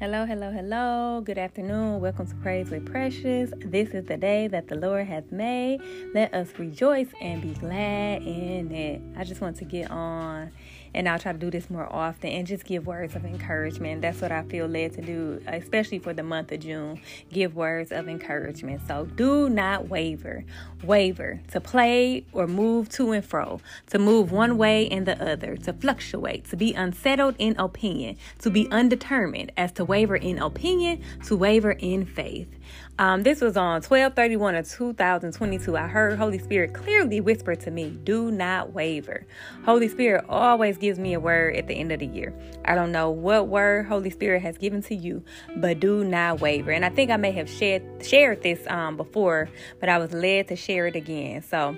Hello, hello, hello. Good afternoon. Welcome to Praise with Precious. This is the day that the Lord has made. Let us rejoice and be glad in it. I just want to get on and I'll try to do this more often and just give words of encouragement. That's what I feel led to do, especially for the month of June. Give words of encouragement. So do not waver. Waver to play or move to and fro, to move one way and the other, to fluctuate, to be unsettled in opinion, to be undetermined, as to waver in opinion, to waver in faith. Um, this was on 1231 of 2022. I heard Holy Spirit clearly whisper to me, Do not waver. Holy Spirit always gives me a word at the end of the year. I don't know what word Holy Spirit has given to you, but do not waver. And I think I may have shared shared this um, before, but I was led to share it again. So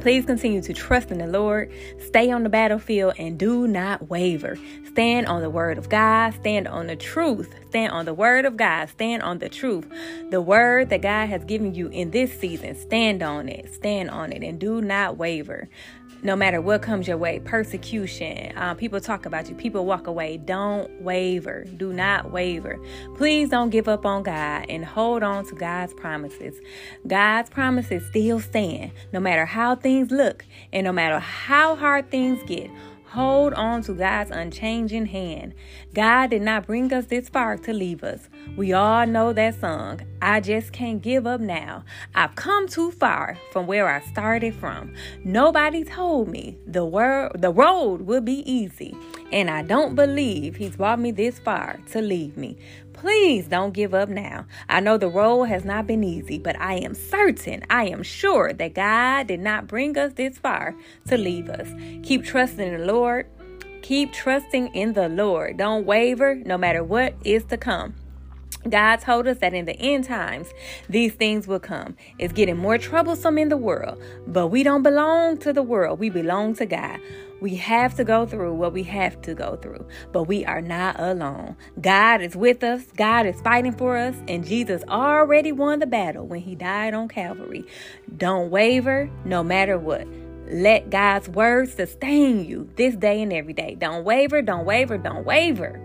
Please continue to trust in the Lord, stay on the battlefield, and do not waver. Stand on the word of God, stand on the truth, stand on the word of God, stand on the truth. The word that God has given you in this season, stand on it, stand on it, and do not waver no matter what comes your way persecution uh, people talk about you people walk away. Don't waver. Do not waver. Please don't give up on god and hold on to god's promises. God's promises still stand no matter how things look and no matter how hard things get Hold on to God's unchanging hand. God did not bring us this far to leave us. We all know that song. I just can't give up now. I've come too far from where I started from. Nobody told me the word the road would be easy, and I don't believe he's brought me this far to leave me. Please don't give up now. I know the road has not been easy, but I am certain, I am sure that God did not bring us this far to leave us. Keep trusting in the Lord. Keep trusting in the Lord. Don't waver no matter what is to come. God told us that in the end times, these things will come. It's getting more troublesome in the world, but we don't belong to the world. We belong to God. We have to go through what we have to go through, but we are not alone. God is with us, God is fighting for us, and Jesus already won the battle when he died on Calvary. Don't waver no matter what. Let God's word sustain you this day and every day. Don't waver, don't waver, don't waver.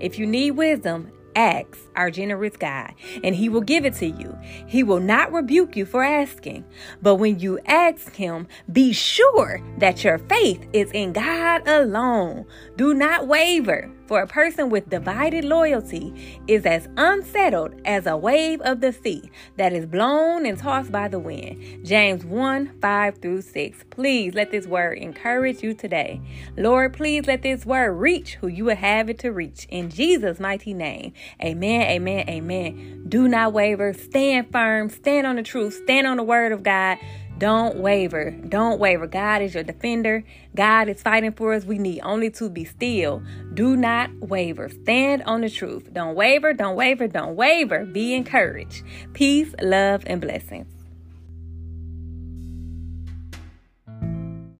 If you need wisdom, ask our generous God, and He will give it to you. He will not rebuke you for asking, but when you ask Him, be sure that your faith is in God alone. Do not waver. For a person with divided loyalty is as unsettled as a wave of the sea that is blown and tossed by the wind. James 1 5 through 6. Please let this word encourage you today. Lord, please let this word reach who you would have it to reach. In Jesus' mighty name. Amen, amen, amen. Do not waver. Stand firm. Stand on the truth. Stand on the word of God. Don't waver. Don't waver. God is your defender. God is fighting for us. We need only to be still. Do not waver. Stand on the truth. Don't waver. Don't waver. Don't waver. Be encouraged. Peace, love, and blessings.